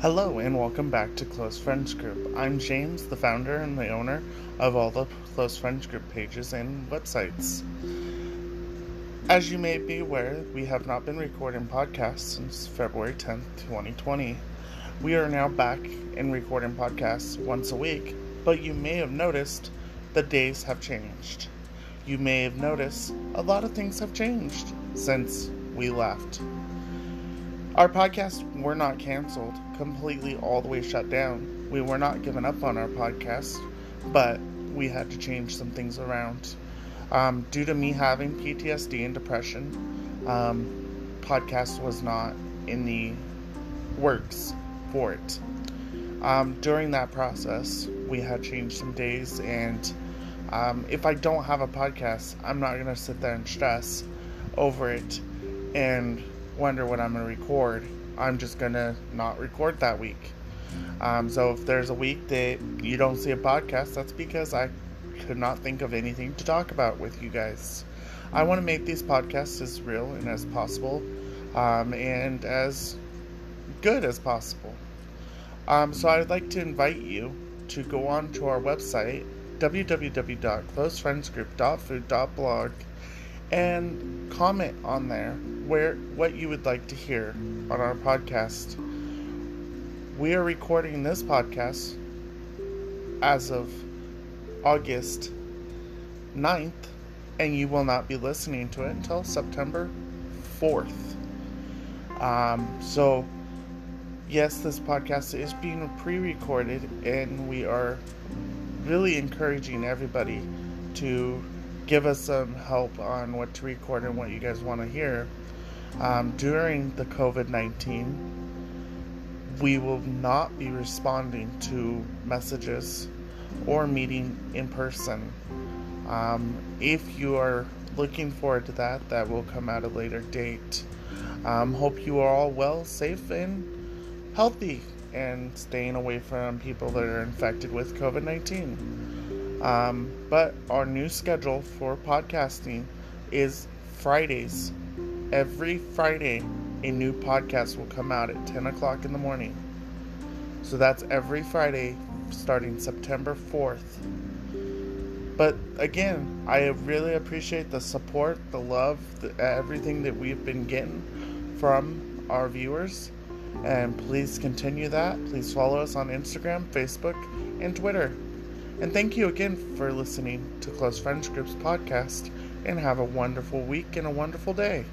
Hello and welcome back to Close Friends Group. I'm James, the founder and the owner of all the Close Friends Group pages and websites. As you may be aware, we have not been recording podcasts since February 10th, 2020. We are now back in recording podcasts once a week, but you may have noticed the days have changed. You may have noticed a lot of things have changed since we left. Our podcast were not canceled, completely all the way shut down. We were not given up on our podcast, but we had to change some things around. Um, due to me having PTSD and depression, um, podcast was not in the works for it. Um, during that process, we had changed some days, and um, if I don't have a podcast, I'm not gonna sit there and stress over it and wonder what I'm going to record, I'm just going to not record that week. Um, so if there's a week that you don't see a podcast, that's because I could not think of anything to talk about with you guys. I want to make these podcasts as real and as possible um, and as good as possible. Um, so I'd like to invite you to go on to our website www.closefriendsgroup.food.blog and comment on there where what you would like to hear on our podcast. We are recording this podcast as of August 9th, and you will not be listening to it until September 4th. Um, so, yes, this podcast is being pre recorded, and we are really encouraging everybody to give us some help on what to record and what you guys want to hear. Um, during the COVID 19, we will not be responding to messages or meeting in person. Um, if you are looking forward to that, that will come at a later date. Um, hope you are all well, safe, and healthy, and staying away from people that are infected with COVID 19. Um, but our new schedule for podcasting is Fridays. Every Friday, a new podcast will come out at 10 o'clock in the morning. So that's every Friday starting September 4th. But again, I really appreciate the support, the love, the, everything that we've been getting from our viewers. And please continue that. Please follow us on Instagram, Facebook, and Twitter. And thank you again for listening to Close Friends Group's podcast, and have a wonderful week and a wonderful day.